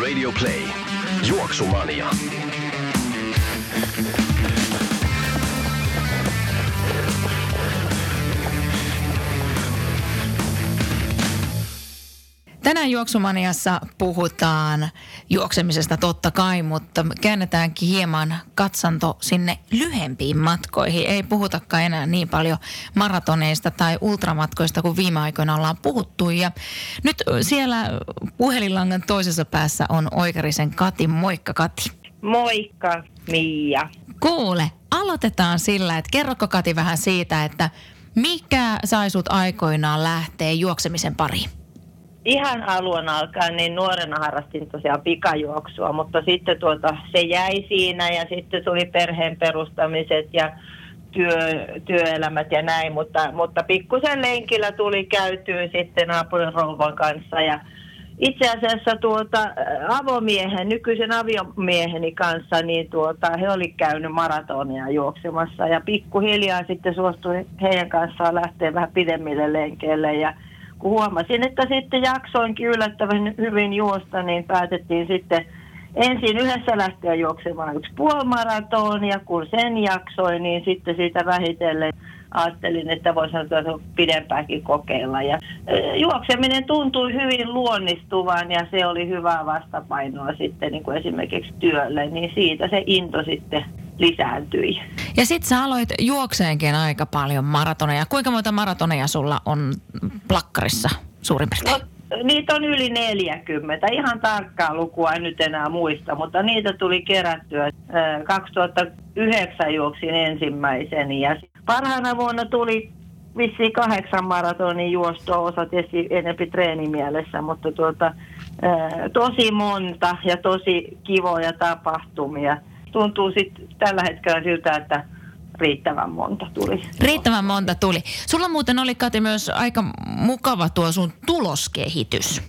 Radio Play. Juoksumania. Tänään Juoksumaniassa puhutaan juoksemisesta totta kai, mutta käännetäänkin hieman katsanto sinne lyhempiin matkoihin. Ei puhutakaan enää niin paljon maratoneista tai ultramatkoista kuin viime aikoina ollaan puhuttu. Ja nyt siellä puhelinlangan toisessa päässä on Oikarisen Kati. Moikka Kati. Moikka Mia. Kuule, aloitetaan sillä, että kerroko Kati vähän siitä, että mikä sai sut aikoinaan lähteä juoksemisen pariin? Ihan alun alkaen niin nuorena harrastin tosiaan pikajuoksua, mutta sitten tuota, se jäi siinä ja sitten tuli perheen perustamiset ja työ, työelämät ja näin, mutta, mutta pikkusen lenkillä tuli käytyä sitten naapurin kanssa ja itse asiassa tuota, avomiehen, nykyisen aviomieheni kanssa, niin tuota, he oli käynyt maratonia juoksemassa ja pikkuhiljaa sitten suostui heidän kanssaan lähteä vähän pidemmille lenkeille ja kun huomasin, että sitten jaksoinkin yllättävän hyvin juosta, niin päätettiin sitten ensin yhdessä lähteä juoksemaan yksi puolimaratoni ja kun sen jaksoi, niin sitten siitä vähitellen ajattelin, että voisi pidempääkin kokeilla. Ja juokseminen tuntui hyvin luonnistuvan ja se oli hyvää vastapainoa sitten niin kuin esimerkiksi työlle, niin siitä se into sitten lisääntyi. Ja sitten sä aloit juokseenkin aika paljon maratoneja. Kuinka monta maratoneja sulla on plakkarissa suurin piirtein? No, niitä on yli 40. Ihan tarkkaa lukua en nyt enää muista, mutta niitä tuli kerättyä. 2009 juoksin ensimmäisen ja parhaana vuonna tuli vissiin kahdeksan maratonin juostoa, osa tietysti enempi treenimielessä, mutta tuota, tosi monta ja tosi kivoja tapahtumia – tuntuu sitten tällä hetkellä siltä, että riittävän monta tuli. Riittävän monta tuli. Sulla muuten oli Kati myös aika mukava tuo sun tuloskehitys.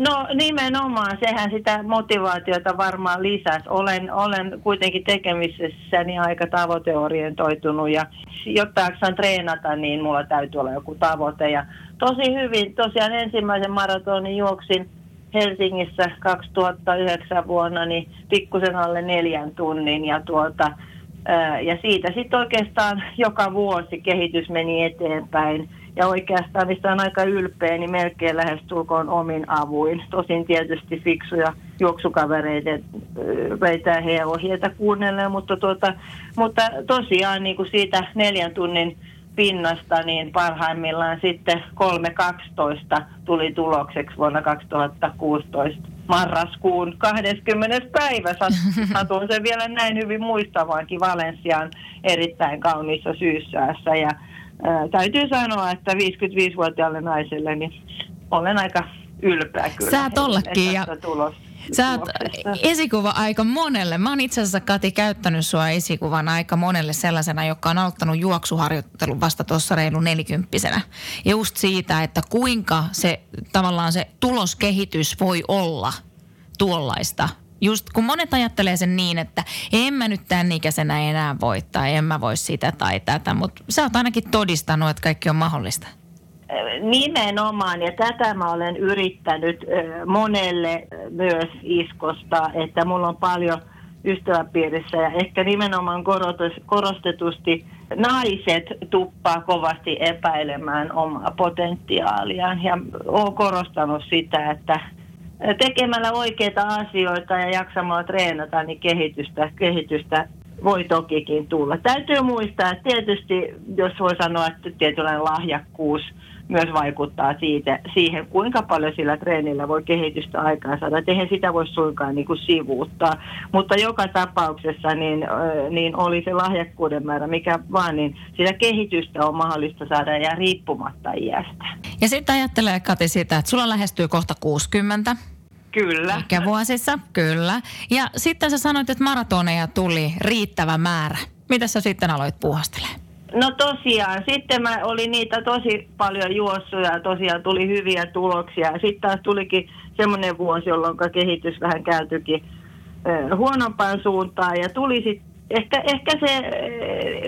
No nimenomaan, sehän sitä motivaatiota varmaan lisäsi. Olen, olen kuitenkin tekemisessäni aika tavoiteorientoitunut ja jotta jaksan treenata, niin mulla täytyy olla joku tavoite. Ja tosi hyvin, tosiaan ensimmäisen maratonin juoksin Helsingissä 2009 vuonna niin pikkusen alle neljän tunnin ja tuota, ja siitä sitten oikeastaan joka vuosi kehitys meni eteenpäin. Ja oikeastaan, mistä on aika ylpeä, niin melkein lähestulkoon omin avuin. Tosin tietysti fiksuja juoksukavereita heidän ohjeita kuunnellen, mutta, tuota, mutta tosiaan niin kuin siitä neljän tunnin pinnasta, niin parhaimmillaan sitten 3.12 tuli tulokseksi vuonna 2016 marraskuun 20. päivä. Satun sen vielä näin hyvin muistavaankin Valensian erittäin kauniissa syyssäässä. Ja ää, täytyy sanoa, että 55-vuotiaalle naiselle niin olen aika ylpeä kyllä. Sä ollakin. Ja... Tulos. Sä oot esikuva aika monelle. Mä oon itse asiassa Kati käyttänyt sua esikuvan aika monelle sellaisena, joka on aloittanut juoksuharjoittelun vasta tuossa reilu nelikymppisenä. Just siitä, että kuinka se tavallaan se tuloskehitys voi olla tuollaista. Just kun monet ajattelee sen niin, että en mä nyt tämän ikäisenä enää voi tai en mä voi sitä tai tätä, mutta sä oot ainakin todistanut, että kaikki on mahdollista. Nimenomaan, ja tätä mä olen yrittänyt monelle myös iskosta, että mulla on paljon ystäväpiirissä ja ehkä nimenomaan korostetusti naiset tuppaa kovasti epäilemään omaa potentiaaliaan ja olen korostanut sitä, että tekemällä oikeita asioita ja jaksamalla treenata, niin kehitystä, kehitystä voi tokikin tulla. Täytyy muistaa, että tietysti, jos voi sanoa, että tietynlainen lahjakkuus – myös vaikuttaa siitä, siihen, kuinka paljon sillä treenillä voi kehitystä aikaa saada. Et eihän sitä voi suinkaan niin kuin sivuuttaa. Mutta joka tapauksessa niin, niin oli se lahjakkuuden määrä, mikä vaan, niin sitä kehitystä on mahdollista saada ja riippumatta iästä. Ja sitten ajattelee Kati sitä, että sulla lähestyy kohta 60. Kyllä. Ikävuosissa, kyllä. Ja sitten sä sanoit, että maratoneja tuli riittävä määrä. Mitä sä sitten aloit puuhastelemaan? No tosiaan, sitten mä olin niitä tosi paljon juossuja ja tosiaan tuli hyviä tuloksia. Sitten taas tulikin semmoinen vuosi, jolloin kehitys vähän kääntyikin huonompaan suuntaan ja tuli sitten ehkä, ehkä se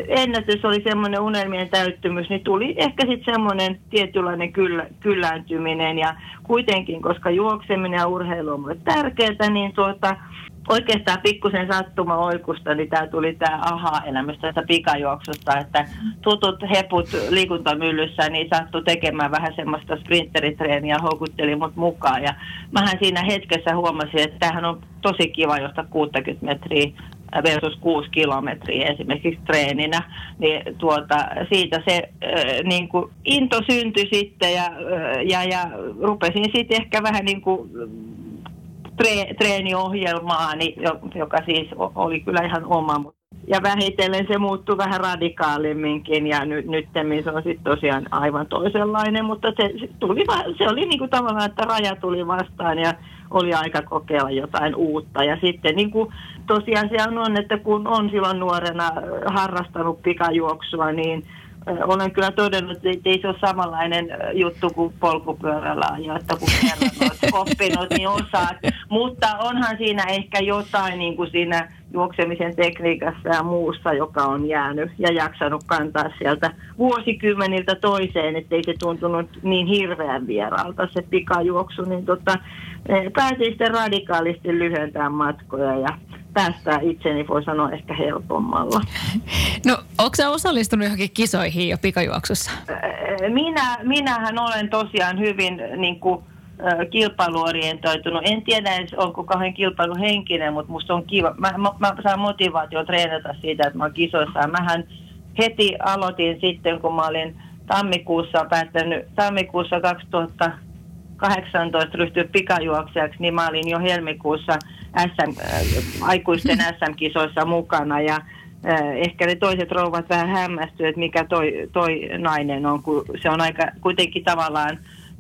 ennätys oli semmoinen unelmien täyttymys, niin tuli ehkä sitten semmoinen tietynlainen kyllä, kyllääntyminen ja kuitenkin, koska juokseminen ja urheilu on mulle tärkeää, niin tuota, oikeastaan pikkusen sattuma oikusta, niin tämä tuli tämä aha-elämys tästä pikajuoksusta, että tutut heput liikuntamyllyssä, niin sattui tekemään vähän semmoista sprinteritreeniä, houkutteli mut mukaan. Ja mähän siinä hetkessä huomasin, että tämähän on tosi kiva josta 60 metriä versus 6 kilometriä esimerkiksi treeninä, niin tuota, siitä se äh, niin kuin into syntyi sitten ja, ja, ja rupesin sitten ehkä vähän niin kuin tre, treeniohjelmaani, joka siis oli kyllä ihan oma. Ja vähitellen se muuttui vähän radikaalimminkin ja nyt, nyt se on sitten tosiaan aivan toisenlainen, mutta se, se, tuli, se oli niin kuin tavallaan, että raja tuli vastaan ja oli aika kokeilla jotain uutta. Ja sitten niin kuin tosiasia on, että kun on silloin nuorena harrastanut pikajuoksua, niin olen kyllä todennut, että ei se ole samanlainen juttu kuin polkupyörällä ajoa, että kun kerran olet oppinut, niin osaat. Mutta onhan siinä ehkä jotain niin kuin siinä juoksemisen tekniikassa ja muussa, joka on jäänyt ja jaksanut kantaa sieltä vuosikymmeniltä toiseen, ettei se tuntunut niin hirveän vieraalta se pikajuoksu, niin tota, pääsin sitten radikaalisti lyhentämään matkoja ja päästää itseni, voi sanoa, ehkä helpommalla. No, onko sä osallistunut johonkin kisoihin jo pikajuoksussa? Minä, minähän olen tosiaan hyvin niin kuin, kilpailuorientoitunut. En tiedä, onko kauhean kilpailuhenkinen, mutta musta on kiva. Mä, mä, mä saan motivaatio treenata siitä, että mä oon kisoissa. Mähän heti aloitin sitten, kun mä olin tammikuussa päättänyt, tammikuussa 2018 ryhtyä pikajuoksijaksi, niin mä olin jo helmikuussa SM, äh, aikuisten SM-kisoissa mukana ja äh, ehkä ne toiset rouvat vähän hämmästyivät, että mikä toi, toi nainen on, kun se on aika kuitenkin tavallaan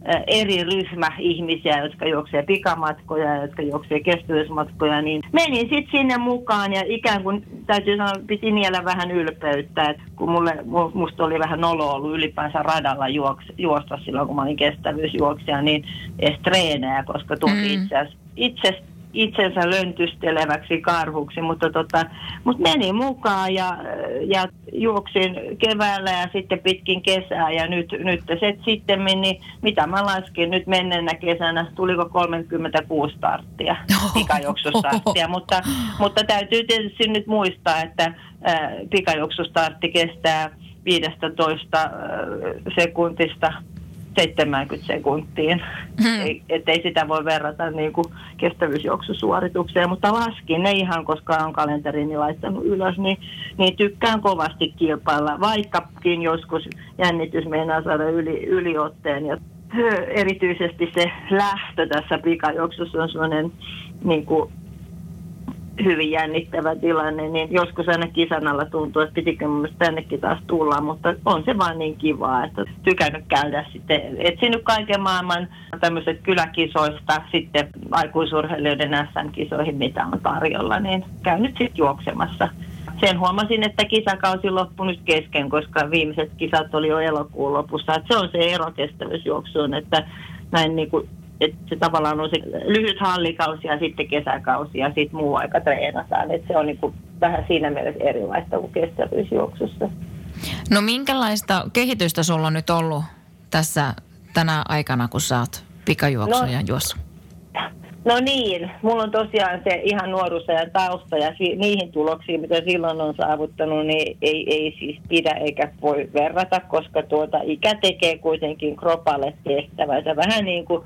äh, eri ryhmä ihmisiä, jotka juoksee pikamatkoja ja jotka juoksee kestävyysmatkoja, niin menin sitten sinne mukaan ja ikään kuin täytyy sanoa, piti niellä vähän ylpeyttä, että kun mulle, musta oli vähän nolo ollut ylipäänsä radalla juoks, juosta silloin, kun mä olin kestävyysjuoksija, niin edes treenejä, koska tuli mm. itse asiassa itsensä löntysteleväksi karhuksi, mutta tota, mut meni mukaan ja, ja juoksin keväällä ja sitten pitkin kesää ja nyt, nyt se sitten niin mitä mä laskin nyt menneenä kesänä, tuliko 36 starttia, pikajuoksustarttia, mutta, mutta täytyy tietysti nyt muistaa, että pikajuoksustartti kestää 15 sekuntista 70 sekuntiin. Hmm. Ei, ettei sitä voi verrata niin kuin kestävyysjuoksusuoritukseen, mutta laskin ne ihan, koska on kalenterini laittanut ylös, niin, niin tykkään kovasti kilpailla, vaikkakin joskus jännitys meinaa saada yli, yliotteen. Ja erityisesti se lähtö tässä pikajuoksussa on sellainen niin kuin hyvin jännittävä tilanne, niin joskus aina kisan alla tuntuu, että pitikö mun tännekin taas tulla, mutta on se vaan niin kivaa, että tykännyt käydä sitten, etsinyt kaiken maailman tämmöiset kyläkisoista sitten aikuisurheilijoiden SM-kisoihin, mitä on tarjolla, niin käynyt sitten juoksemassa. Sen huomasin, että kisakausi loppui nyt kesken, koska viimeiset kisat oli jo elokuun lopussa. Että se on se ero kestävyysjuoksuun, että näin niin kuin että se tavallaan on se lyhyt hallikausi ja sitten kesäkausi ja sitten muu aika treenataan. Että se on niin kuin vähän siinä mielessä erilaista kuin kestävyysjuoksussa. No minkälaista kehitystä sulla on nyt ollut tässä tänä aikana, kun sä oot pikajuoksuja no, juossut? No niin, mulla on tosiaan se ihan nuoruus ja tausta ja si- niihin tuloksiin, mitä silloin on saavuttanut, niin ei, ei siis pidä eikä voi verrata, koska tuota ikä tekee kuitenkin kropalle tehtävää. Vähän niin kuin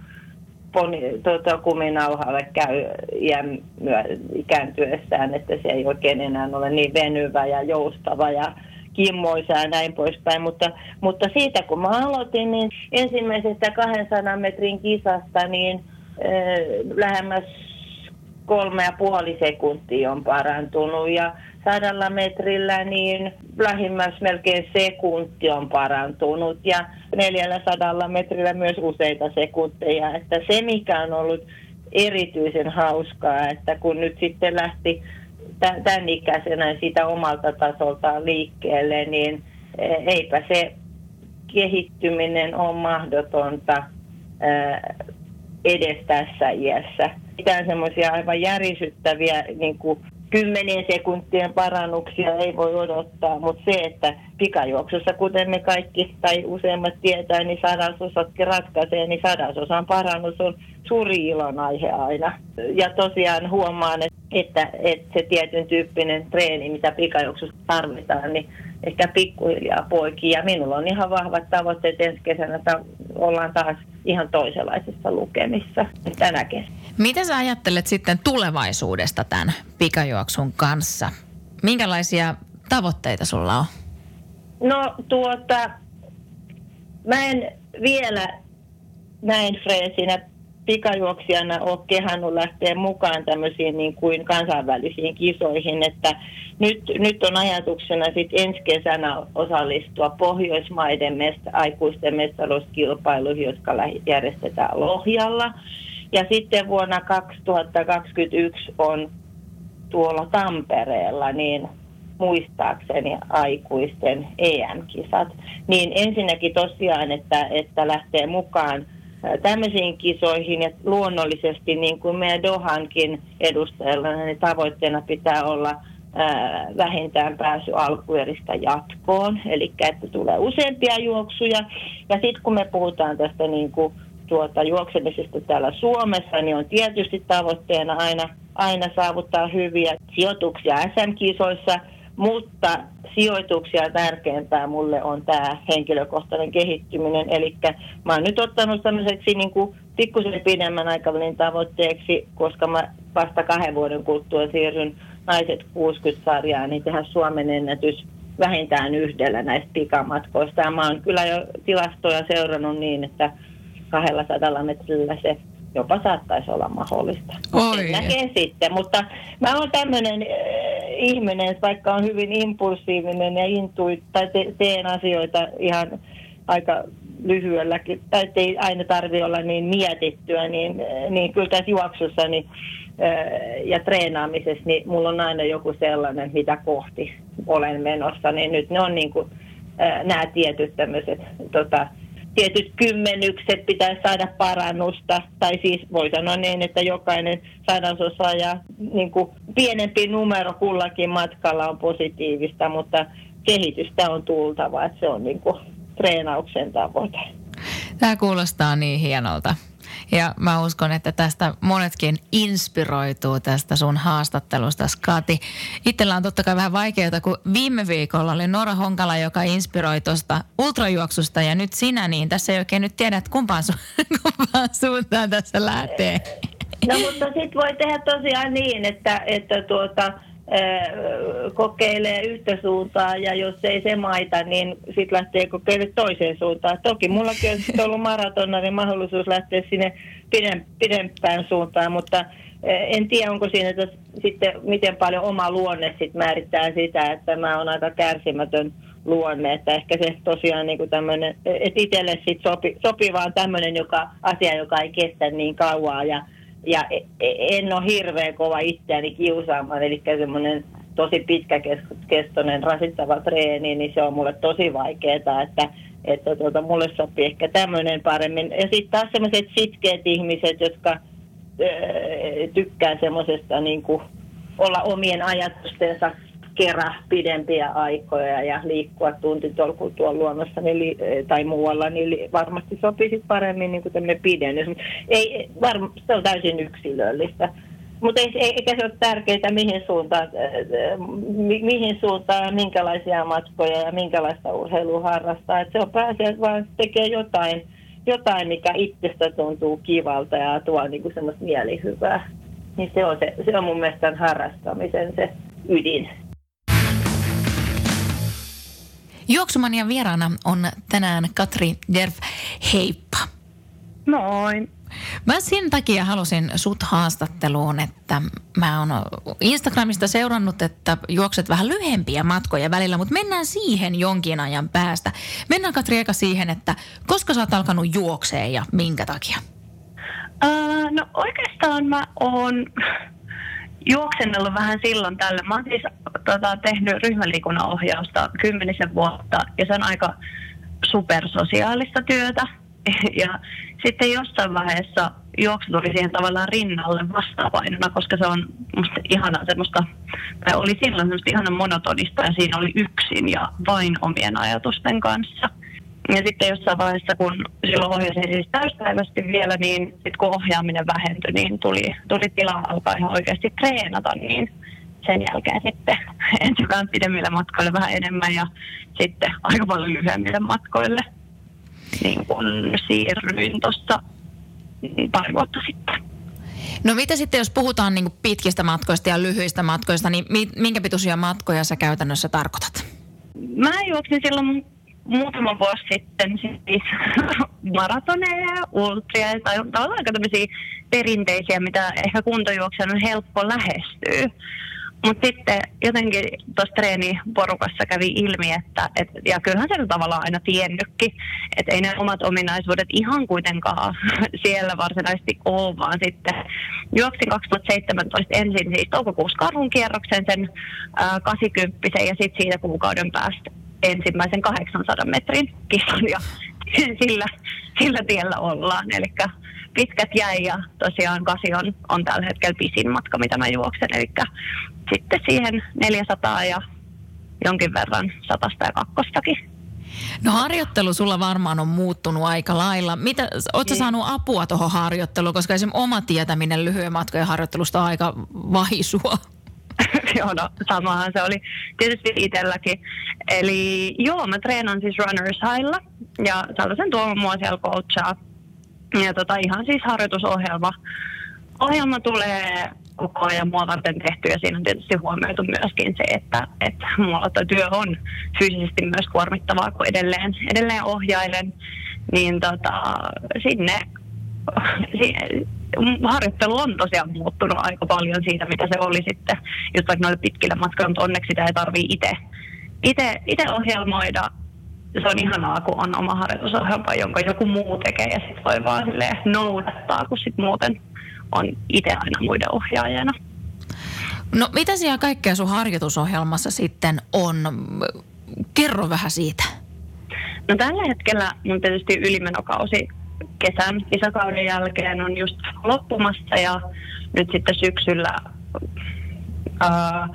poni, tuota, kuminauhalle käy iän myö, ikääntyessään, että se ei oikein enää ole niin venyvä ja joustava ja kimmoisa ja näin poispäin. Mutta, mutta siitä kun mä aloitin, niin ensimmäisestä 200 metrin kisasta niin äh, lähemmäs kolme ja puoli sekuntia on parantunut ja sadalla metrillä niin lähimmäs melkein sekunti on parantunut ja 400 metrillä myös useita sekunteja. Että se, mikä on ollut erityisen hauskaa, että kun nyt sitten lähti tämän ikäisenä sitä omalta tasoltaan liikkeelle, niin eipä se kehittyminen on mahdotonta edes tässä iässä. Mitään semmoisia aivan järisyttäviä niin kuin kymmenien sekuntien parannuksia ei voi odottaa, mutta se, että pikajuoksussa, kuten me kaikki tai useimmat tietää, niin sadasosatkin ratkaisee, niin sadasosan parannus on suuri ilon aihe aina. Ja tosiaan huomaan, että, että, se tietyn tyyppinen treeni, mitä pikajuoksussa tarvitaan, niin ehkä pikkuhiljaa poikii. Ja minulla on ihan vahvat tavoitteet ensi kesänä, että ollaan taas ihan toisenlaisessa lukemissa tänä kesänä. Mitä sä ajattelet sitten tulevaisuudesta tämän pikajuoksun kanssa? Minkälaisia tavoitteita sulla on? No tuota, mä en vielä näin freesinä pikajuoksijana ole kehannut lähteä mukaan tämmöisiin niin kuin kansainvälisiin kisoihin, että nyt, nyt on ajatuksena sit ensi kesänä osallistua Pohjoismaiden mesta, aikuisten mestaruuskilpailuihin, jotka järjestetään Lohjalla. Ja sitten vuonna 2021 on tuolla Tampereella, niin muistaakseni aikuisten EM-kisat. Niin ensinnäkin tosiaan, että, että lähtee mukaan tämmöisiin kisoihin ja luonnollisesti niin kuin meidän Dohankin edustajalla, niin tavoitteena pitää olla vähintään pääsy alkueristä jatkoon, eli että tulee useampia juoksuja. Ja sitten kun me puhutaan tästä niin kuin tuota, juoksemisesta täällä Suomessa, niin on tietysti tavoitteena aina, aina saavuttaa hyviä sijoituksia SM-kisoissa, mutta sijoituksia tärkeämpää mulle on tämä henkilökohtainen kehittyminen. Eli mä oon nyt ottanut tämmöiseksi niin kuin pikkusen pidemmän aikavälin tavoitteeksi, koska mä vasta kahden vuoden kuluttua siirryn naiset 60-sarjaan, niin tehdä Suomen ennätys vähintään yhdellä näistä pikamatkoista. Ja mä oon kyllä jo tilastoja seurannut niin, että 200 metrillä se jopa saattaisi olla mahdollista. Oi. näkee sitten, mutta mä oon tämmöinen äh, ihminen, vaikka on hyvin impulsiivinen ja intuit, tai te, teen asioita ihan aika lyhyelläkin, tai ei aina tarvitse olla niin mietittyä, niin, äh, niin kyllä tässä juoksussa niin, äh, ja treenaamisessa, niin mulla on aina joku sellainen, mitä kohti olen menossa, niin nyt ne on niin kuin, äh, nämä tietyt tämmöiset tota, tietyt kymmenykset pitäisi saada parannusta, tai siis voi sanoa niin, että jokainen sadasosa ja niin kuin pienempi numero kullakin matkalla on positiivista, mutta kehitystä on tultava, että se on niin kuin treenauksen tavoite. Tämä kuulostaa niin hienolta. Ja mä uskon, että tästä monetkin inspiroituu tästä sun haastattelusta, Skati. Itsellä on totta kai vähän vaikeaa, kun viime viikolla oli Nora Honkala, joka inspiroi tuosta ultrajuoksusta ja nyt sinä, niin tässä ei oikein nyt tiedä, että kumpaan, su- kumpaan suuntaan tässä lähtee. No mutta sitten voi tehdä tosiaan niin, että, että tuota, kokeilee yhtä suuntaa ja jos ei se maita, niin sitten lähtee kokeilemaan toiseen suuntaan. Toki mullakin on ollut maratona, niin mahdollisuus lähteä sinne pidempään suuntaan, mutta en tiedä, onko siinä että sitten miten paljon oma luonne sit määrittää sitä, että mä oon aika kärsimätön luonne, että ehkä se tosiaan niin kuin tämmöinen, että itselle sit sopi, sopi vaan tämmöinen joka, asia, joka ei kestä niin kauan ja ja e, e, en ole hirveän kova itseäni kiusaamaan, eli semmoinen tosi pitkäkestoinen rasittava treeni, niin se on mulle tosi vaikeaa, että, että tuota, mulle sopii ehkä tämmöinen paremmin. Ja sitten taas semmoiset sitkeät ihmiset, jotka öö, tykkää semmoisesta niin olla omien ajatustensa kerran pidempiä aikoja ja liikkua tuntitolkulla tuolla luonnossa niin li, tai muualla, niin varmasti sopisi paremmin niin kuin tämmöinen pidennys. Ei, varm, se on täysin yksilöllistä. Mutta ei, eikä se ole tärkeää, mihin suuntaan, mi, mihin suuntaan, minkälaisia matkoja ja minkälaista urheilua harrastaa. Et se on että vaan tekee jotain, jotain, mikä itsestä tuntuu kivalta ja tuo niin kuin semmoista mielihyvää. Niin se on, se, se on mun mielestä harrastamisen se ydin. Juoksumanian vieraana on tänään Katri Derf. Heippa. Moi. Mä sen takia halusin sut haastatteluun, että mä oon Instagramista seurannut, että juokset vähän lyhempiä matkoja välillä, mutta mennään siihen jonkin ajan päästä. Mennään Katri eka siihen, että koska sä oot alkanut juokseen ja minkä takia? Uh, no oikeastaan mä oon juoksennellut vähän silloin tällä. Mä oon siis tota, tehnyt ryhmäliikunnan ohjausta kymmenisen vuotta ja se on aika supersosiaalista työtä. Ja sitten jossain vaiheessa juoksu tuli siihen tavallaan rinnalle vastapainona, koska se on musta ihana semmoista, tai oli silloin semmoista ihana monotonista ja siinä oli yksin ja vain omien ajatusten kanssa. Ja sitten jossain vaiheessa, kun silloin ohjasin siis täyspäiväisesti vielä, niin sitten kun ohjaaminen vähentyi, niin tuli, tuli tilaa alkaa ihan oikeasti treenata, niin sen jälkeen sitten ensin pidemmille matkoille vähän enemmän ja sitten aika paljon lyhyemmille matkoille niin kun siirryin tuossa pari vuotta sitten. No mitä sitten, jos puhutaan niin pitkistä matkoista ja lyhyistä matkoista, niin minkä pituisia matkoja sä käytännössä tarkoitat? Mä juoksin silloin muutama vuosi sitten siis maratoneja, ultria tai tavallaan aika perinteisiä, mitä ehkä kuntojuoksijan on helppo lähestyä. Mutta sitten jotenkin tuossa treeniporukassa kävi ilmi, että et, ja kyllähän se tavallaan aina tiennytkin, että ei ne omat ominaisuudet ihan kuitenkaan siellä varsinaisesti ole, vaan sitten juoksin 2017 ensin siis toukokuussa karhun kierroksen sen ää, 80 ja sitten siitä kuukauden päästä ensimmäisen 800 metrin kisan ja sillä, sillä tiellä ollaan. Eli pitkät jäi ja tosiaan kasi on, on tällä hetkellä pisin matka, mitä mä juoksen. Eli sitten siihen 400 ja jonkin verran satasta ja kakkostakin. No harjoittelu sulla varmaan on muuttunut aika lailla. Mitä, ootko niin. saanut apua tuohon harjoitteluun, koska esimerkiksi oma tietäminen lyhyen matkojen harjoittelusta on aika vahisua? joo, no samahan se oli tietysti itselläkin. Eli joo, mä treenan siis Runners Highlla ja sellaisen Tuomo mua siellä coachaa. Ja tota, ihan siis harjoitusohjelma. Ohjelma tulee koko ajan mua varten tehty ja siinä on tietysti huomioitu myöskin se, että, että mulla tuo työ on fyysisesti myös kuormittavaa, kun edelleen, edelleen ohjailen, niin tota, sinne harjoittelu on tosiaan muuttunut aika paljon siitä, mitä se oli sitten just vaikka noille pitkillä matkoilla, mutta onneksi sitä ei tarvitse itse, itse, itse ohjelmoida. Se on ihanaa, kun on oma harjoitusohjelma, jonka joku muu tekee ja sitten voi vaan noudattaa, kun sitten muuten on itse aina muiden ohjaajana. No mitä siellä kaikkea sun harjoitusohjelmassa sitten on? Kerro vähän siitä. No tällä hetkellä mun tietysti ylimenokausi kesän kisakauden jälkeen on just loppumassa ja nyt sitten syksyllä ää,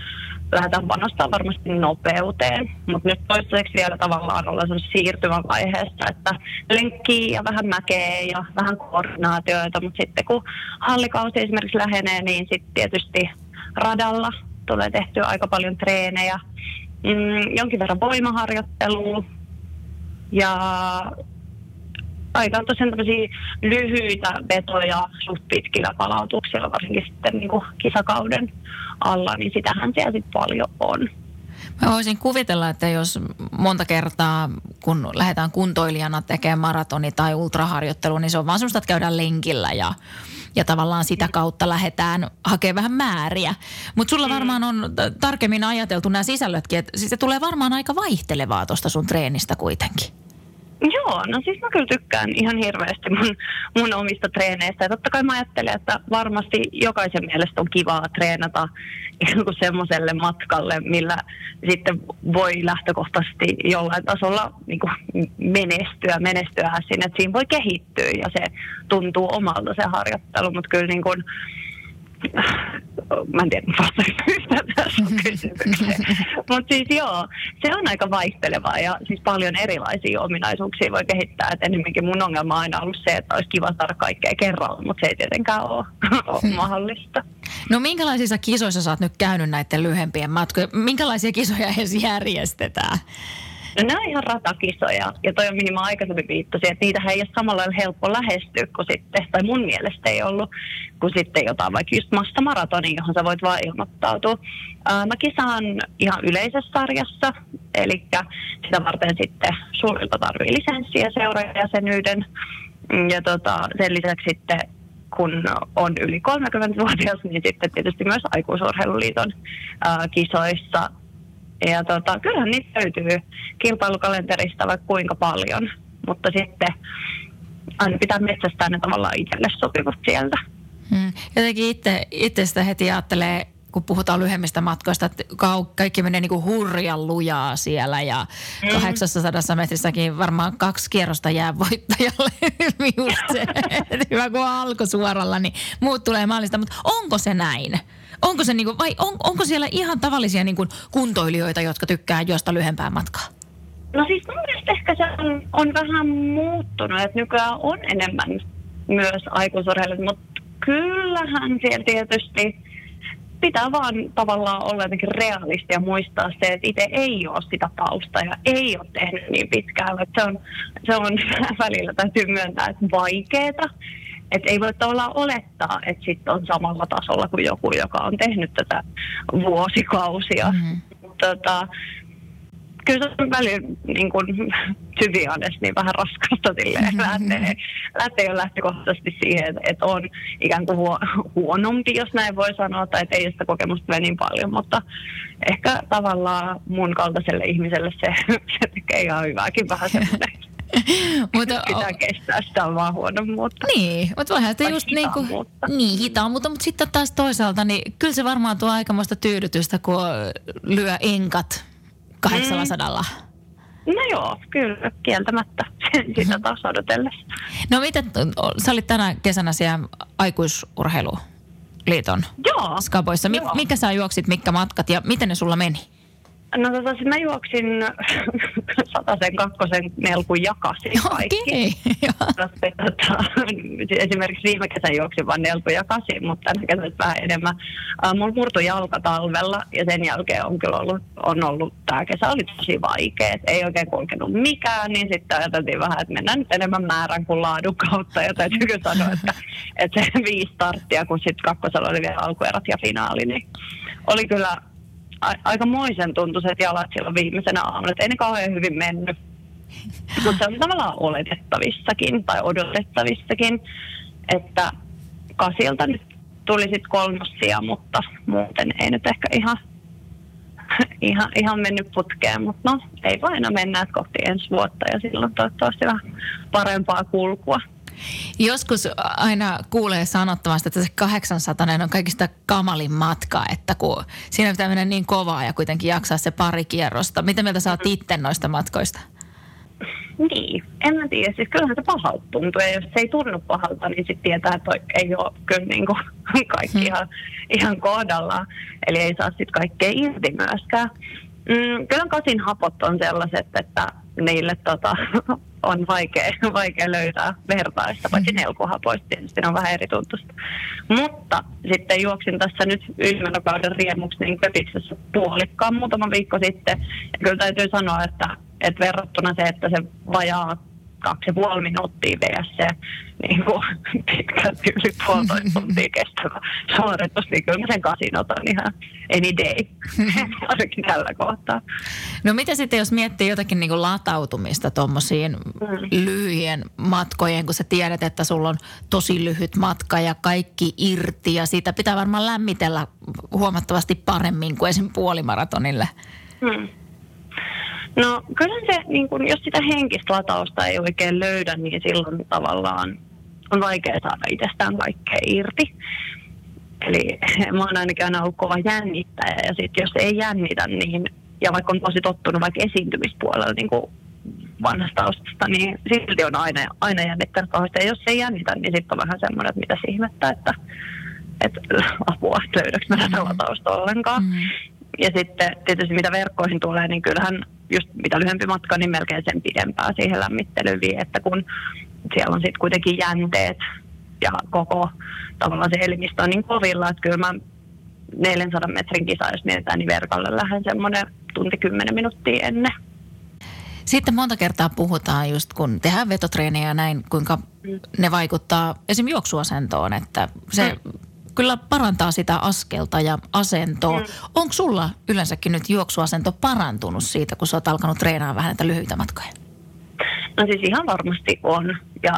lähdetään panostaa varmasti nopeuteen, mutta nyt toistaiseksi vielä tavallaan ollaan siirtymävaiheessa, että lenkkii ja vähän mäkeä ja vähän koordinaatioita, mutta sitten kun hallikausi esimerkiksi lähenee, niin sitten tietysti radalla tulee tehtyä aika paljon treenejä, mm, jonkin verran voimaharjoittelua ja aika tosiaan tämmöisiä lyhyitä vetoja suht pitkillä palautuksilla, varsinkin sitten niin kuin kisakauden alla, niin sitähän siellä sitten paljon on. Mä voisin kuvitella, että jos monta kertaa, kun lähdetään kuntoilijana tekemään maratoni tai ultraharjoittelu, niin se on vaan semmoista, että käydään lenkillä ja, ja tavallaan sitä kautta lähdetään hakemaan vähän määriä. Mutta sulla mm. varmaan on tarkemmin ajateltu nämä sisällötkin, että siis se tulee varmaan aika vaihtelevaa tuosta sun treenistä kuitenkin. Joo, no siis mä kyllä tykkään ihan hirveästi mun, mun omista treeneistä. Ja totta kai mä ajattelen, että varmasti jokaisen mielestä on kivaa treenata semmoiselle matkalle, millä sitten voi lähtökohtaisesti jollain tasolla niin kuin menestyä, menestyä sinne, että siinä voi kehittyä ja se tuntuu omalta se harjoittelu, mutta kyllä niin kuin, mä en tiedä, yhtään tässä kysymykseen. Mutta siis joo, se on aika vaihtelevaa ja siis paljon erilaisia ominaisuuksia voi kehittää. Et enemmänkin mun ongelma on aina ollut se, että olisi kiva saada kaikkea kerralla, mutta se ei tietenkään ole, ole mahdollista. No minkälaisissa kisoissa sä oot nyt käynyt näiden lyhempien matkojen? Minkälaisia kisoja edes järjestetään? No nämä on ihan ratakisoja, ja toi on mihin mä aikaisemmin viittasin, että niitä ei ole samalla lailla helppo lähestyä kuin sitten, tai mun mielestä ei ollut, kuin sitten jotain vaikka just massamaratoni, johon sä voit vaan ilmoittautua. Ää, mä kisaan ihan yleisessä sarjassa, eli sitä varten sitten suurilta tarvii lisenssiä seurajäsenyyden, ja tota, sen lisäksi sitten kun on yli 30-vuotias, niin sitten tietysti myös aikuisurheiluliiton ää, kisoissa ja tota, kyllähän niitä löytyy kilpailukalenterista vaikka kuinka paljon, mutta sitten aina pitää metsästää ne tavallaan itselle sopivat sieltä. Hmm. Jotenkin itse, itse sitä heti ajattelee, kun puhutaan lyhyemmistä matkoista, että kaikki menee niin kuin hurjan lujaa siellä ja mm. 800 metrissäkin varmaan kaksi kierrosta jää voittajalle. Just se, hyvä kun on alkusuoralla, niin muut tulee maalista. Mutta onko se näin? Onko se niin kuin, vai on, onko siellä ihan tavallisia niin kuin kuntoilijoita, jotka tykkää juosta lyhempää matkaa? No siis mun mielestä ehkä se on, on vähän muuttunut, että nykyään on enemmän myös aikuisurheilijat, mutta kyllähän siellä tietysti pitää vaan tavallaan olla jotenkin realisti ja muistaa se, että itse ei ole sitä taustaa ja ei ole tehnyt niin pitkään. Että se on, se on välillä täytyy myöntää, että vaikeeta. Että ei voi tavallaan olettaa, että sitten on samalla tasolla kuin joku, joka on tehnyt tätä vuosikausia. Mm-hmm. Tota, kyllä se on välillä niin kuin, syvianes, niin vähän raskasta silleen. Mm-hmm. Lähtee, lähtee jo lähtökohtaisesti siihen, että on ikään kuin huonompi, jos näin voi sanoa, tai että ei sitä kokemusta niin paljon, mutta ehkä tavallaan mun kaltaiselle ihmiselle se, se tekee ihan hyvääkin vähän semmoinen mutta, pitää kestää sitä vaan huonommuutta. Niin, mutta voihan sitä just niin kuin, niin hitaan, mutta, mutta sitten taas toisaalta, niin kyllä se varmaan tuo aikamoista tyydytystä, kun lyö enkat 800. Mm. No joo, kyllä, kieltämättä sitä taas odotellessa. No mitä, sä olit tänä kesänä siellä aikuisurheiluliiton Joo. skaboissa. Mik, joo. Mikä sä juoksit, mitkä matkat ja miten ne sulla meni? No tota, mä juoksin sen kakkosen melkun jakasin kaikki. Okay, tota, esimerkiksi viime kesän juoksin vain nelku jakasin, mutta tänä kesän vähän enemmän. Uh, mulla murtui jalka talvella ja sen jälkeen on kyllä ollut, on ollut tämä kesä oli tosi vaikea. Ei oikein kulkenut mikään, niin sitten ajateltiin vähän, että mennään nyt enemmän määrän kuin laadun kautta. Ja täytyy kyllä sanoa, että, että se viisi starttia, kun sitten kakkosella oli vielä alkuerät ja finaali, niin oli kyllä a- moisen tuntuiset jalat silloin viimeisenä aamuna, että ei ne kauhean hyvin mennyt. Mutta se on tavallaan oletettavissakin tai odotettavissakin, että kasilta nyt tuli sitten kolmossia, mutta muuten ei nyt ehkä ihan, ihan, ihan mennyt putkeen, mutta no ei voi aina mennä kohti ensi vuotta ja silloin toivottavasti vähän parempaa kulkua. Joskus aina kuulee sanottavasti, että se 800 on kaikista kamalin matka, että kun siinä pitää mennä niin kovaa ja kuitenkin jaksaa se pari kierrosta. Mitä mieltä oot itse noista matkoista? Niin, en mä tiedä. Siis kyllähän se pahalta tuntuu. Ja jos se ei tunnu pahalta, niin sitten tietää, että ei ole kyllä niin kuin kaikki hmm. ihan, ihan kohdallaan. Eli ei saa sitten kaikkea irti myöskään. Mm, kyllä kasin hapot on sellaiset, että niille tota, on vaikea, vaikea löytää vertaista, paitsi mm-hmm. nelkuhapoista tietysti ne on vähän eri tuntusta. Mutta sitten juoksin tässä nyt ylimenokauden riemuksi niin Köpiksessä puolikkaan muutama viikko sitten. Ja kyllä täytyy sanoa, että, että verrattuna se, että se vajaa kaksi ja puoli minuuttia vs. se niin kuin, pitkälti yli puolitoista tuntia kestävä suoritus, niin kyllä mä sen kasin otan ihan any day, ainakin tällä kohtaa. No mitä sitten, jos miettii jotakin niin kuin latautumista tuommoisiin mm. lyhyien matkojen, kun sä tiedät, että sulla on tosi lyhyt matka ja kaikki irti ja siitä pitää varmaan lämmitellä huomattavasti paremmin kuin esim. puolimaratonille. Mm. No kyllä se, niin kun, jos sitä henkistä latausta ei oikein löydä, niin silloin tavallaan on vaikea saada itsestään kaikkea irti. Eli mä oon ainakin aina ollut kova jännittäjä ja sitten jos ei jännitä, niin ja vaikka on tosi tottunut vaikka esiintymispuolella niin kuin vanhasta taustasta, niin silti on aina, aina jännittänyt kauheasti. Ja jos ei jännitä, niin sitten on vähän semmoinen, että mitä ihmettä, että, että apua, löydäkö mä tätä latausta ollenkaan. Mm. Ja sitten tietysti mitä verkkoihin tulee, niin kyllähän just mitä lyhyempi matka, niin melkein sen pidempää siihen lämmittelyyn vie, että kun siellä on sitten kuitenkin jänteet ja koko tavallaan se elimistö on niin kovilla, että kyllä mä 400 metrin kisa, jos mietitään, niin verkolle lähden semmoinen tunti 10 minuuttia ennen. Sitten monta kertaa puhutaan just kun tehdään vetotreeniä ja näin, kuinka mm. ne vaikuttaa esim. juoksuasentoon, että se mm kyllä parantaa sitä askelta ja asentoa. Mm. Onko sulla yleensäkin nyt juoksuasento parantunut siitä, kun sä oot alkanut treenaamaan vähän näitä lyhyitä matkoja? No siis ihan varmasti on. Ja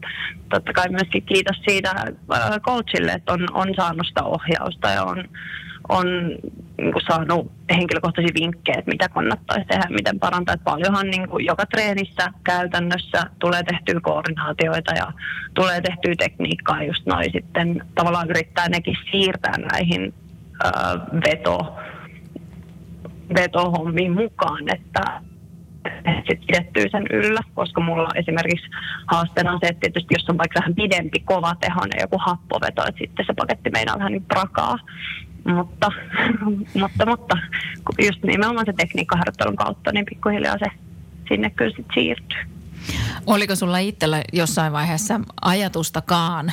totta kai myöskin kiitos siitä äh, coachille, että on, on saanut sitä ohjausta ja on, on niin kuin saanut henkilökohtaisia vinkkejä, että mitä kannattaisi tehdä, miten parantaa. Että paljonhan niin kuin joka treenissä käytännössä tulee tehtyä koordinaatioita ja tulee tehtyä tekniikkaa just noin sitten tavallaan yrittää nekin siirtää näihin äh, veto, vetohommiin mukaan, että sit pidettyy sen yllä, koska mulla esimerkiksi haasteena on se, että tietysti jos on vaikka vähän pidempi, kova tehonen joku happoveto, että sitten se paketti meinaa vähän niin prakaa. Mutta, mutta, mutta just nimenomaan se tekniikkaharjoittelun kautta, niin pikkuhiljaa se sinne kyllä sitten siirtyy. Oliko sulla itsellä jossain vaiheessa ajatustakaan,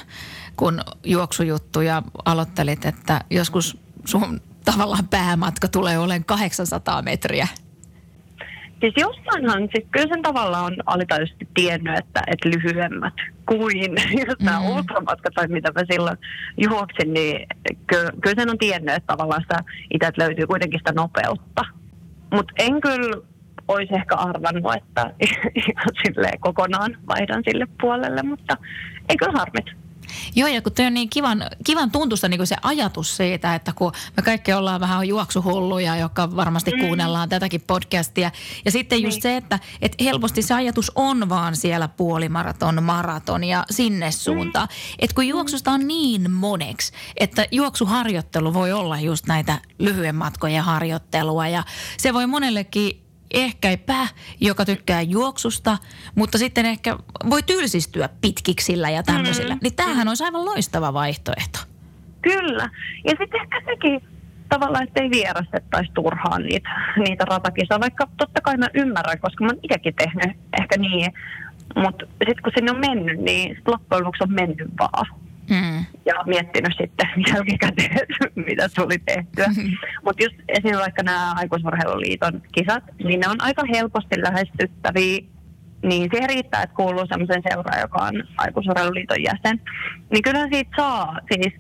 kun juoksujuttuja aloittelit, että joskus sun tavallaan päämatka tulee olemaan 800 metriä? Siis jossainhan, siis kyllä sen tavalla on alitajuisesti tiennyt, että, että lyhyemmät kuin just nämä mm. ultramatkat tai mitä mä silloin juoksin, niin kyllä, kyllä sen on tiennyt, että tavallaan sitä itse löytyy kuitenkin sitä nopeutta. Mutta en kyllä olisi ehkä arvannut, että ihan kokonaan vaihdan sille puolelle, mutta ei kyllä harmit. Joo, ja kun toi on niin kivan, kivan tuntusta niin kuin se ajatus siitä, että kun me kaikki ollaan vähän juoksuhulluja, jotka varmasti mm. kuunnellaan tätäkin podcastia. Ja sitten just niin. se, että, että helposti se ajatus on vaan siellä puolimaraton, maraton ja sinne suuntaan. Mm. Että kun juoksusta on niin moneksi, että juoksuharjoittelu voi olla just näitä lyhyen matkojen harjoittelua. Ja se voi monellekin ehkäipä, joka tykkää juoksusta, mutta sitten ehkä voi tylsistyä pitkiksillä ja tämmöisillä. Mm. Niin tämähän olisi aivan loistava vaihtoehto. Kyllä. Ja sitten ehkä sekin tavallaan, että ei vierastettaisi turhaan niitä, niitä ratakisoja, vaikka totta kai mä ymmärrän, koska mä oon itsekin tehnyt ehkä niin, mutta sitten kun sinne on mennyt, niin loppujen lopuksi on mennyt vaan mm. ja miettinyt sitten jälkikäteen, mitä tuli tehtyä. Mm. Mutta just esimerkiksi vaikka nämä Aikuisurheiluliiton kisat, niin ne on aika helposti lähestyttäviä niin siihen riittää, että kuuluu sellaisen seuraan, joka on Aikuisurheiluliiton jäsen. Niin kyllä siitä saa siis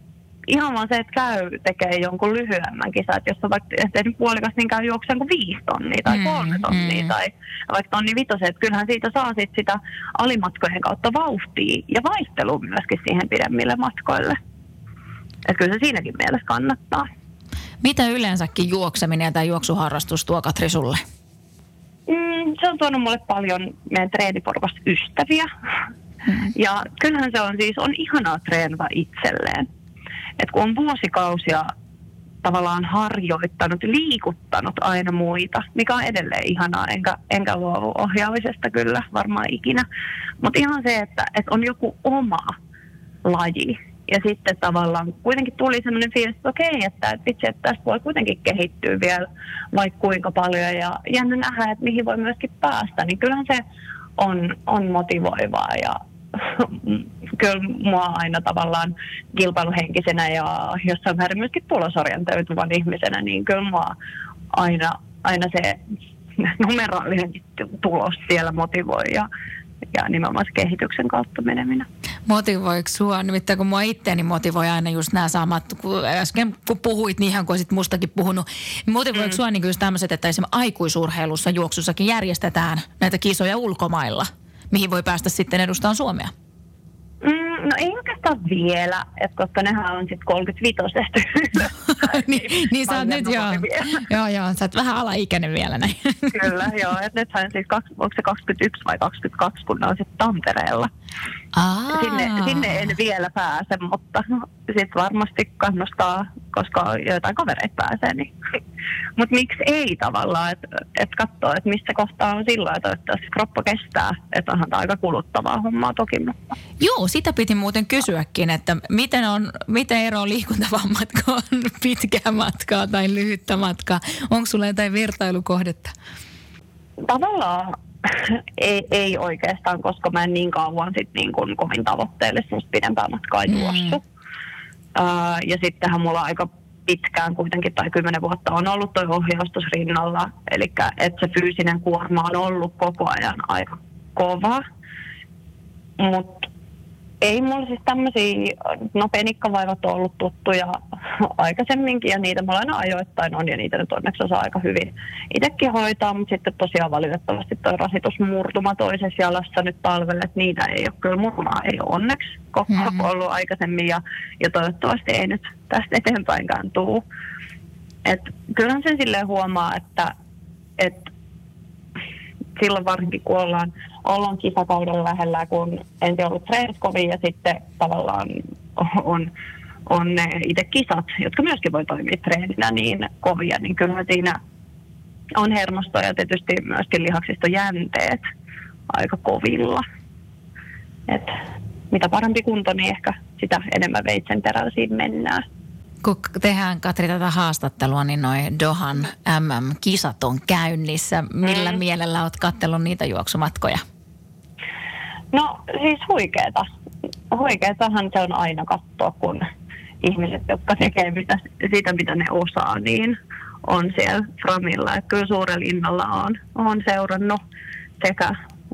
ihan vaan se, että käy tekee jonkun lyhyemmän kisan. Että jos on vaikka tehnyt puolikas, niin käy juoksemaan kuin viisi tonnia tai mm, kolme tonnia mm. tai vaikka tonni vitosen. Että kyllähän siitä saa sit sitä alimatkojen kautta vauhtia ja vaihtelua myöskin siihen pidemmille matkoille. Että kyllä se siinäkin mielessä kannattaa. Mitä yleensäkin juokseminen tai juoksuharrastus tuo Katri sulle? Mm, se on tuonut mulle paljon meidän treeniporukasta ystäviä. Mm. Ja kyllähän se on siis, on ihanaa treenata itselleen että kun on vuosikausia tavallaan harjoittanut, liikuttanut aina muita, mikä on edelleen ihanaa, enkä, enkä luovu ohjaamisesta kyllä varmaan ikinä. Mutta ihan se, että, että on joku oma laji. Ja sitten tavallaan kuitenkin tuli sellainen fiilis, että okei, että, että itse, että tästä voi kuitenkin kehittyä vielä vaikka kuinka paljon ja jännä nähdä, että mihin voi myöskin päästä. Niin kyllähän se on, on motivoivaa ja kyllä mua aina tavallaan kilpailuhenkisenä ja jossain määrin myöskin tulosorientoituvan ihmisenä, niin kyllä mua aina, aina se numeraalinen tulos siellä motivoi ja, ja nimenomaan se kehityksen kautta meneminen. Motivoiko sua? Nimittäin kun mua itteeni motivoi aina just nämä samat, kun äsken kun puhuit, niin ihan kuin olisit mustakin puhunut. Niin motivoiko mm. sua niin just tämmöiset, että esimerkiksi aikuisurheilussa juoksussakin järjestetään näitä kisoja ulkomailla – mihin voi päästä sitten edustamaan Suomea? Mm, no ei oikeastaan vielä, että koska nehän on sitten 35 niin, niin sä oot nyt joo, joo, joo, sä oot vähän alaikäinen vielä näin. Kyllä, joo, että nythän siis, onko se 21 vai 22, kun ne on sitten Tampereella. Sinne, sinne en vielä pääse, mutta sitten varmasti kannustaa, koska joitain kavereita pääsee. Niin. Mutta miksi ei tavallaan, että et katsoo, että missä kohtaa on silloin, että toivottavasti kroppa kestää. Että onhan tämä aika kuluttavaa hommaa toki. Mutta. Joo, sitä piti muuten kysyäkin, että miten, on, miten ero liikuntavammat, kun on pitkää matkaa tai lyhyttä matkaa. Onko sulla jotain vertailukohdetta? Tavallaan ei, ei oikeastaan, koska mä en niin kauan sit niin kuin kovin tavoitteelle pidempää matkaa mm. juossut. Uh, ja sittenhän mulla aika pitkään kuitenkin, tai kymmenen vuotta on ollut tuo ohjaustus rinnalla. Eli että se fyysinen kuorma on ollut koko ajan aika kova. Mutta ei mulla siis tämmöisiä, no penikkavaivat on ollut tuttuja aikaisemminkin ja niitä mulla aina ajoittain on ja niitä nyt onneksi osaa aika hyvin itsekin hoitaa, mutta sitten tosiaan valitettavasti toi rasitusmurtuma toisessa jalassa nyt talvelle, että niitä ei ole kyllä murmaa, ei ole onneksi koko mm-hmm. ollut aikaisemmin ja, ja toivottavasti ei nyt tästä eteenpäinkään tuu. Et kyllähän sen silleen huomaa, että, että silloin varsinkin kun ollaan, ollaan kisakauden lähellä, kun ensin ollut treenit kovin ja sitten tavallaan on, on ne itse kisat, jotka myöskin voi toimia treeninä niin kovia, niin kyllä siinä on hermostoja ja tietysti myöskin lihaksistojänteet aika kovilla. Et mitä parempi kunto, niin ehkä sitä enemmän veitsen terällä siinä mennään. Kun tehdään Katri tätä haastattelua, niin noin Dohan MM-kisat on käynnissä. Millä mm. mielellä olet katsellut niitä juoksumatkoja? No siis huikeeta. Huikeetahan se on aina katsoa, kun ihmiset, jotka tekee mitä, sitä, mitä ne osaa, niin on siellä Framilla. Et kyllä suurella innolla on, on seurannut sekä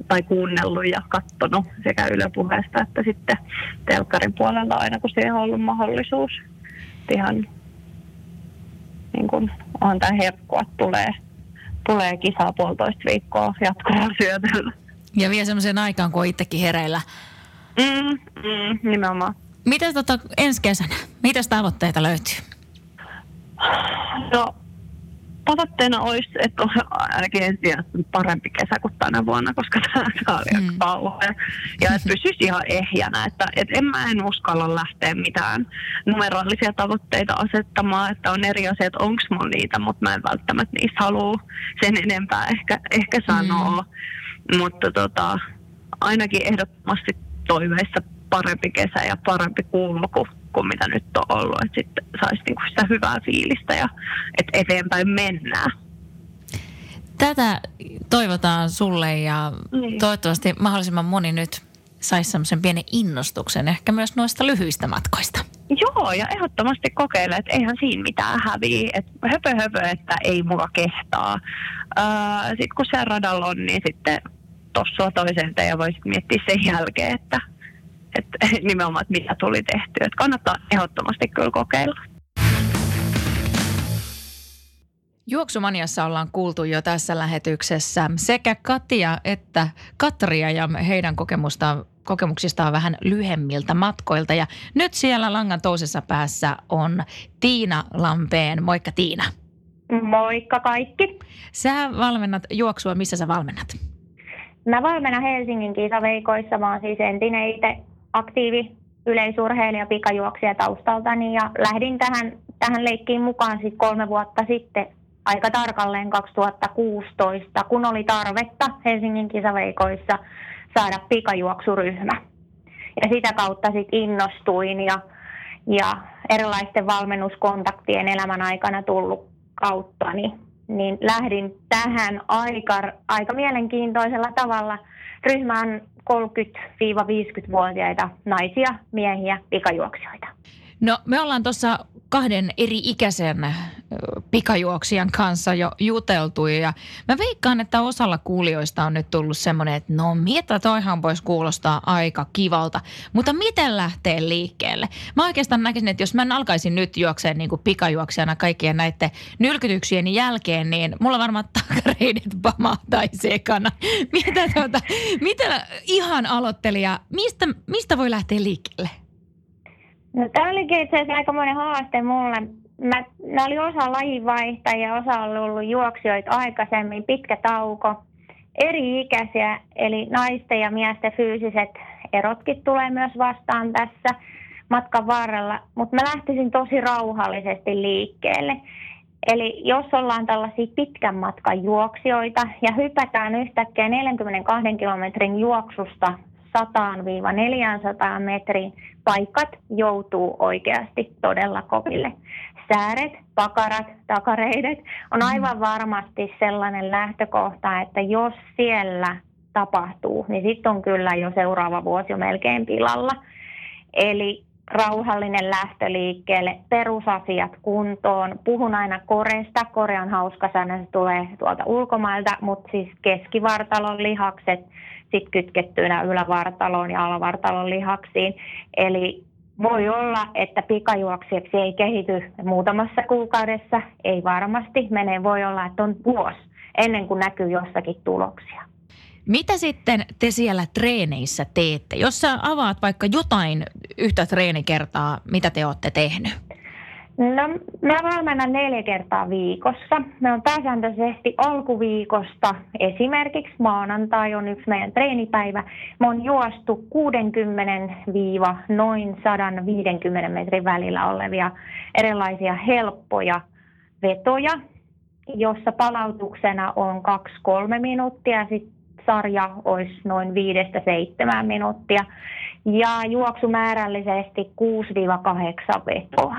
tai kuunnellut ja katsonut sekä ylepuheesta että sitten telkkarin puolella aina, kun siihen on ollut mahdollisuus ihan niin kuin, on tämä herkkua, että tulee, tulee kisaa puolitoista viikkoa jatkoa syötellä. Ja vielä semmoisen aikaan, kun on itsekin hereillä. Mm, mm, nimenomaan. Miten tota, ensi kesänä? Mitäs tavoitteita löytyy? No tavoitteena olisi, että on ainakin ensi parempi kesä kuin tänä vuonna, koska tämä oli mm. kauhean. Ja että pysyisi ihan ehjänä, että, että en mä en uskalla lähteä mitään numeraalisia tavoitteita asettamaan, että on eri asiat, onko mulla niitä, mutta mä en välttämättä niistä halua sen enempää ehkä, ehkä sanoa. Mm. Mutta tota, ainakin ehdottomasti toiveissa parempi kesä ja parempi kulku kuin mitä nyt on ollut, että sitten saisi niinku sitä hyvää fiilistä ja että eteenpäin mennään. Tätä toivotaan sulle ja niin. toivottavasti mahdollisimman moni nyt saisi semmoisen pienen innostuksen ehkä myös noista lyhyistä matkoista. Joo, ja ehdottomasti kokeile, että eihän siinä mitään häviä. Että höpö höpö, että ei muka kehtaa. Sitten kun se radalla on, niin sitten tossua toiseen ja voisit miettiä sen jälkeen, että että nimenomaan, että mitä tuli tehtyä. Että kannattaa ehdottomasti kyllä kokeilla. Juoksumaniassa ollaan kuultu jo tässä lähetyksessä sekä Katia että Katria ja heidän kokemusta, kokemuksistaan vähän lyhemmiltä matkoilta. Ja nyt siellä langan toisessa päässä on Tiina Lampeen. Moikka Tiina. Moikka kaikki. Sä valmennat juoksua. Missä sä valmennat? Mä valmennan Helsingin kisaveikoissa. Mä oon siis entinen itse aktiivi yleisurheilija, pikajuoksija taustaltani ja lähdin tähän, tähän leikkiin mukaan sit kolme vuotta sitten aika tarkalleen 2016, kun oli tarvetta Helsingin kisaveikoissa saada pikajuoksuryhmä. Ja sitä kautta sitten innostuin ja, ja erilaisten valmennuskontaktien elämän aikana tullut kautta, niin, niin lähdin tähän aika, aika mielenkiintoisella tavalla. ryhmään 30-50-vuotiaita naisia, miehiä, pikajuoksijoita. No me ollaan tuossa kahden eri ikäisen pikajuoksijan kanssa jo juteltu ja mä veikkaan, että osalla kuulijoista on nyt tullut semmoinen, että no mitä toihan voisi kuulostaa aika kivalta, mutta miten lähtee liikkeelle? Mä oikeastaan näkisin, että jos mä alkaisin nyt juokseen niin kuin pikajuoksijana kaikkien näiden nylkytyksien jälkeen, niin mulla varmaan takareidet pamahtaisi ekana. Mitä, tuota, mitä ihan aloittelija, mistä, mistä voi lähteä liikkeelle? No, tämä olikin itse asiassa aikamoinen haaste mulle. Mä, mä olin osa lajinvaihtajia, osa oli ollut juoksijoita aikaisemmin, pitkä tauko. Eri ikäisiä, eli naisten ja miesten fyysiset erotkin tulee myös vastaan tässä matkan varrella, mutta mä lähtisin tosi rauhallisesti liikkeelle. Eli jos ollaan tällaisia pitkän matkan juoksijoita ja hypätään yhtäkkiä 42 kilometrin juoksusta 100-400 metrin paikat joutuu oikeasti todella koville. Sääret, pakarat, takareidet on mm. aivan varmasti sellainen lähtökohta, että jos siellä tapahtuu, niin sitten on kyllä jo seuraava vuosi jo melkein pilalla. Eli rauhallinen lähtö liikkeelle, perusasiat kuntoon. Puhun aina koresta, kore on hauska sana, se tulee tuolta ulkomailta, mutta siis keskivartalon lihakset sitten kytkettyinä ylävartaloon ja alavartalon lihaksiin. Eli voi olla, että pikajuoksijaksi ei kehity muutamassa kuukaudessa, ei varmasti. Menee voi olla, että on vuosi ennen kuin näkyy jossakin tuloksia. Mitä sitten te siellä treeneissä teette? Jos sä avaat vaikka jotain yhtä treenikertaa, mitä te olette tehnyt? No, mä valmennan neljä kertaa viikossa. Me on pääsääntöisesti alkuviikosta, esimerkiksi maanantai on yksi meidän treenipäivä. Me on juostu 60 noin 150 metrin välillä olevia erilaisia helppoja vetoja, jossa palautuksena on 2-3 minuuttia. Sitten sarja olisi noin 5-7 minuuttia ja juoksumäärällisesti 6-8 vetoa.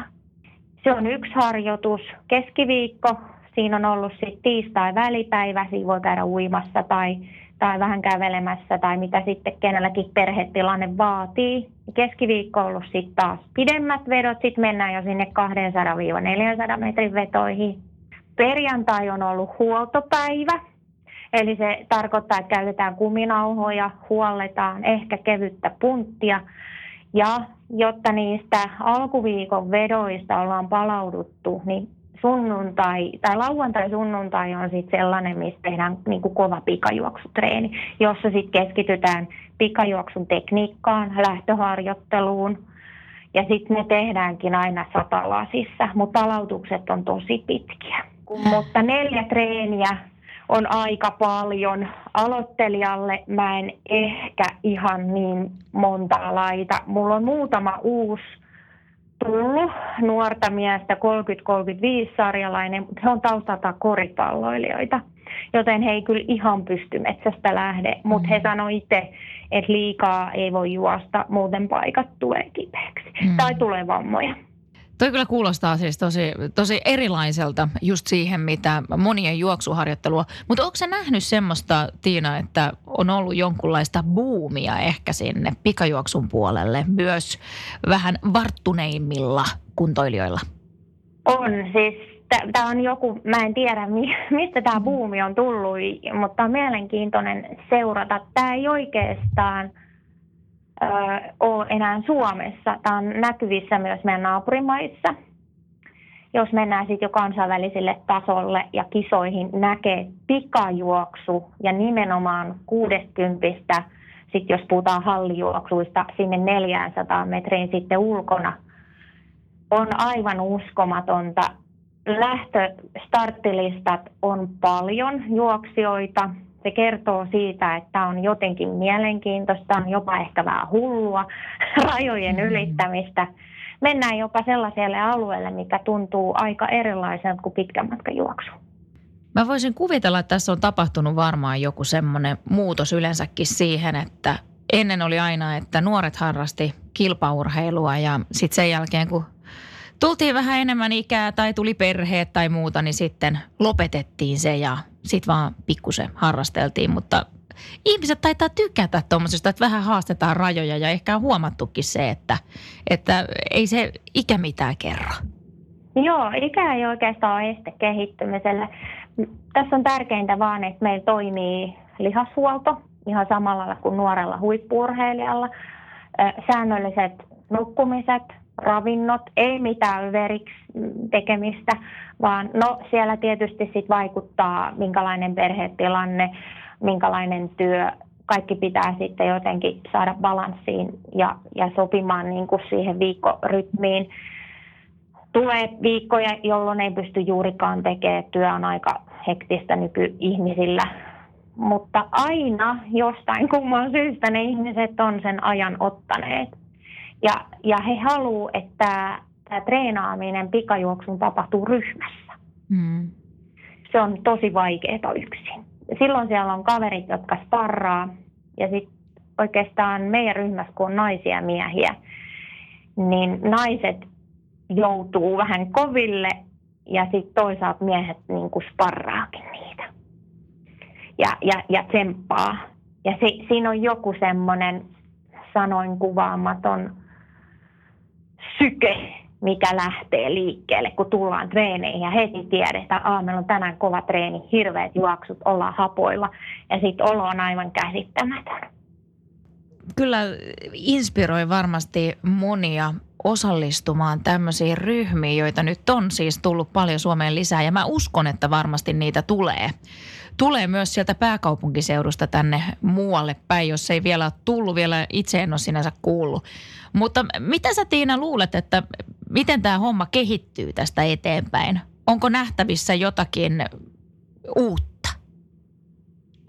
Se on yksi harjoitus. Keskiviikko, siinä on ollut sitten tiistai välipäivä, siinä voi käydä uimassa tai, tai vähän kävelemässä tai mitä sitten kenelläkin perhetilanne vaatii. Keskiviikko on ollut sitten taas pidemmät vedot, sitten mennään jo sinne 200-400 metrin vetoihin. Perjantai on ollut huoltopäivä, Eli se tarkoittaa, että käytetään kuminauhoja, huolletaan ehkä kevyttä punttia. Ja jotta niistä alkuviikon vedoista ollaan palauduttu, niin sunnuntai tai lauantai-sunnuntai on sitten sellainen, missä tehdään niin kuin kova pikajuoksutreeni, jossa sitten keskitytään pikajuoksun tekniikkaan, lähtöharjoitteluun. Ja sitten ne tehdäänkin aina satalasissa, mutta palautukset on tosi pitkiä. Mutta neljä treeniä on aika paljon. Aloittelijalle mä en ehkä ihan niin monta laita. Mulla on muutama uusi tullut nuorta miestä, 30-35 sarjalainen, mutta he on taustalta koripalloilijoita. Joten he ei kyllä ihan pysty metsästä lähde, mutta mm. he sanoi itse, että liikaa ei voi juosta, muuten paikat tulee kipeäksi mm. tai tulee vammoja. Toi kyllä kuulostaa siis tosi, tosi erilaiselta just siihen, mitä monien juoksuharjoittelua. Mutta onko se nähnyt semmoista, Tiina, että on ollut jonkunlaista buumia ehkä sinne pikajuoksun puolelle myös vähän varttuneimmilla kuntoilijoilla? On, siis tämä on joku, mä en tiedä mistä tämä buumi on tullut, mutta on mielenkiintoinen seurata. Tämä ei oikeastaan – ole enää Suomessa. Tämä on näkyvissä myös meidän naapurimaissa. Jos mennään sitten jo kansainväliselle tasolle ja kisoihin, näkee pikajuoksu ja nimenomaan 60 sitten jos puhutaan hallijuoksuista sinne 400 metriin sitten ulkona, on aivan uskomatonta. Lähtöstarttilistat on paljon juoksijoita, se kertoo siitä, että on jotenkin mielenkiintoista, on jopa ehkä vähän hullua, rajojen mm. ylittämistä. Mennään jopa sellaiselle alueelle, mikä tuntuu aika erilaiselta kuin pitkän matkan juoksu. Mä voisin kuvitella, että tässä on tapahtunut varmaan joku semmoinen muutos yleensäkin siihen, että ennen oli aina, että nuoret harrasti kilpaurheilua ja sitten sen jälkeen, kun tultiin vähän enemmän ikää tai tuli perheet tai muuta, niin sitten lopetettiin se ja sitten vaan pikkusen harrasteltiin. Mutta ihmiset taitaa tykätä tuommoisesta, että vähän haastetaan rajoja ja ehkä on huomattukin se, että, että ei se ikä mitään kerro. Joo, ikä ei oikeastaan ole este kehittymiselle. Tässä on tärkeintä vaan, että meillä toimii lihashuolto ihan samalla kuin nuorella huippurheilijalla. Säännölliset nukkumiset, ravinnot, ei mitään veriksi tekemistä, vaan no siellä tietysti sit vaikuttaa minkälainen perhetilanne, minkälainen työ, kaikki pitää sitten jotenkin saada balanssiin ja, ja sopimaan niin kuin siihen viikkorytmiin. Tulee viikkoja, jolloin ei pysty juurikaan tekemään. Työ on aika hektistä nykyihmisillä. Mutta aina jostain kumman syystä ne ihmiset on sen ajan ottaneet. Ja, ja he haluavat, että tämä treenaaminen pikajuoksun tapahtuu ryhmässä. Mm. Se on tosi vaikeaa yksin. Silloin siellä on kaverit, jotka sparraa. Ja sitten oikeastaan meidän ryhmässä, kun on naisia ja miehiä, niin naiset joutuu vähän koville ja sitten toisaalta miehet niin kuin sparraakin niitä ja, ja, ja tsemppaa. Ja se, siinä on joku semmoinen sanoin kuvaamaton syke, mikä lähtee liikkeelle, kun tullaan treeneihin ja heti tiedetään, että meillä on tänään kova treeni, hirveät juoksut, ollaan hapoilla ja sitten olo on aivan käsittämätön. Kyllä inspiroi varmasti monia osallistumaan tämmöisiin ryhmiin, joita nyt on siis tullut paljon Suomeen lisää ja mä uskon, että varmasti niitä tulee. Tulee myös sieltä pääkaupunkiseudusta tänne muualle päin, jos ei vielä ole tullut, vielä itse en ole sinänsä kuullut. Mutta mitä sä Tiina luulet, että miten tämä homma kehittyy tästä eteenpäin? Onko nähtävissä jotakin uutta?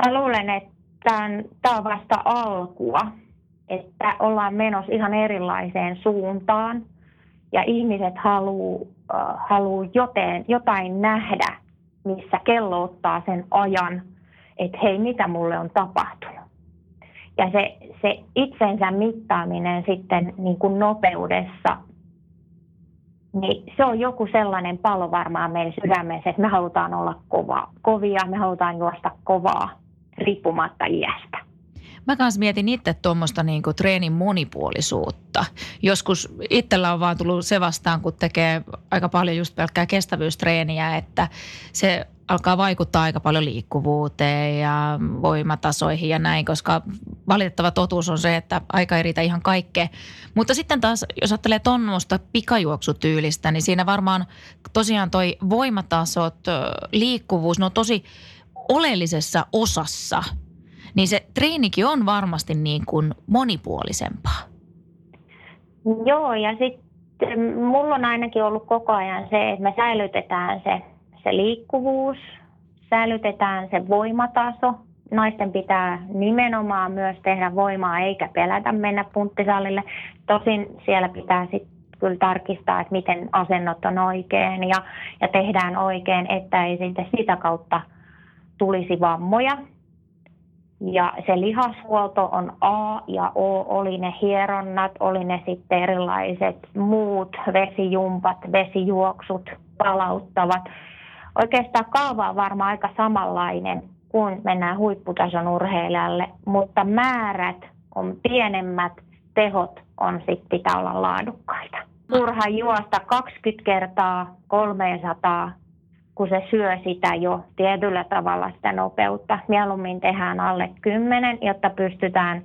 Mä luulen, että tämä on vasta alkua että ollaan menossa ihan erilaiseen suuntaan ja ihmiset haluaa äh, haluu joten, jotain nähdä, missä kello ottaa sen ajan, että hei, mitä mulle on tapahtunut. Ja se, se itsensä mittaaminen sitten niin kuin nopeudessa, niin se on joku sellainen palo varmaan meidän sydämessä, että me halutaan olla kova, kovia, me halutaan juosta kovaa riippumatta iästä. Mä kanssa mietin itse tuommoista niin treenin monipuolisuutta. Joskus itsellä on vaan tullut se vastaan, kun tekee aika paljon just pelkkää kestävyystreeniä, että se alkaa vaikuttaa aika paljon liikkuvuuteen ja voimatasoihin ja näin, koska valitettava totuus on se, että aika ei riitä ihan kaikkea. Mutta sitten taas, jos ajattelee tuommoista pikajuoksutyylistä, niin siinä varmaan tosiaan toi voimatasot, liikkuvuus, ne on tosi oleellisessa osassa – niin se treenikin on varmasti niin kuin monipuolisempaa. Joo, ja sitten mulla on ainakin ollut koko ajan se, että me säilytetään se, se liikkuvuus, säilytetään se voimataso. Naisten pitää nimenomaan myös tehdä voimaa eikä pelätä mennä punttisalille. Tosin siellä pitää sitten kyllä tarkistaa, että miten asennot on oikein ja, ja tehdään oikein, että ei sitten sitä kautta tulisi vammoja. Ja se lihashuolto on A ja O, oli ne hieronnat, oli ne sitten erilaiset muut vesijumpat, vesijuoksut, palauttavat. Oikeastaan kaava on varmaan aika samanlainen, kun mennään huipputason urheilijalle, mutta määrät on pienemmät, tehot on sitten pitää olla laadukkaita. Turha juosta 20 kertaa 300 kun se syö sitä jo tietyllä tavalla sitä nopeutta. Mieluummin tehdään alle 10, jotta pystytään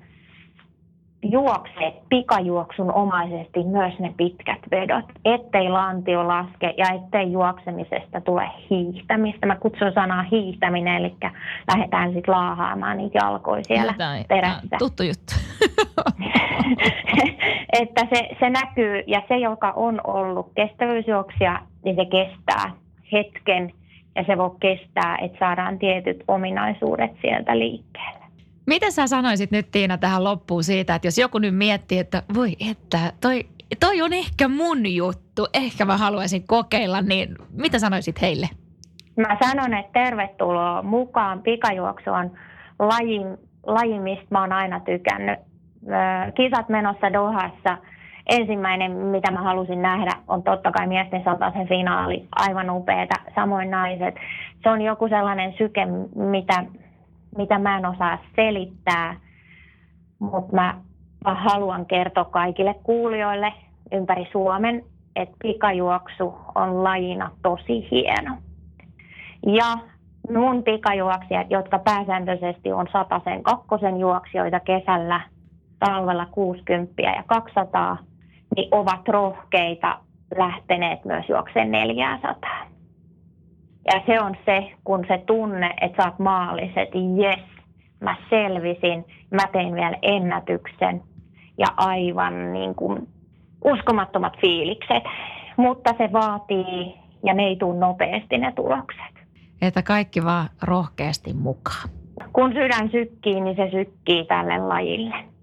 juokse pikajuoksun omaisesti myös ne pitkät vedot, ettei lantio laske ja ettei juoksemisesta tule hiihtämistä. Mä kutsun sanaa hiihtäminen, eli lähdetään sitten laahaamaan niitä jalkoja siellä Jotain. perässä. Tuttu juttu. että se, se näkyy ja se, joka on ollut kestävyysjuoksia, niin se kestää hetken ja se voi kestää, että saadaan tietyt ominaisuudet sieltä liikkeelle. Mitä sä sanoisit nyt Tiina tähän loppuun siitä, että jos joku nyt miettii, että voi että toi, toi on ehkä mun juttu, ehkä mä haluaisin kokeilla, niin mitä sanoisit heille? Mä sanon, että tervetuloa mukaan. Pikajuoksu on laji, laji mistä mä oon aina tykännyt. Kisat menossa Dohassa – ensimmäinen, mitä mä halusin nähdä, on totta kai miesten sen finaali. Aivan upeeta. Samoin naiset. Se on joku sellainen syke, mitä, mitä mä en osaa selittää, mutta mä, haluan kertoa kaikille kuulijoille ympäri Suomen, että pikajuoksu on lajina tosi hieno. Ja mun pikajuoksijat, jotka pääsääntöisesti on sen kakkosen juoksijoita kesällä, talvella 60 ja 200, niin ovat rohkeita lähteneet myös juokseen 400. Ja se on se, kun se tunne, että sä oot maalliset, jes, mä selvisin, mä tein vielä ennätyksen ja aivan niin kuin uskomattomat fiilikset. Mutta se vaatii ja ne ei tule nopeasti ne tulokset. Että kaikki vaan rohkeasti mukaan. Kun sydän sykkii, niin se sykkii tälle lajille.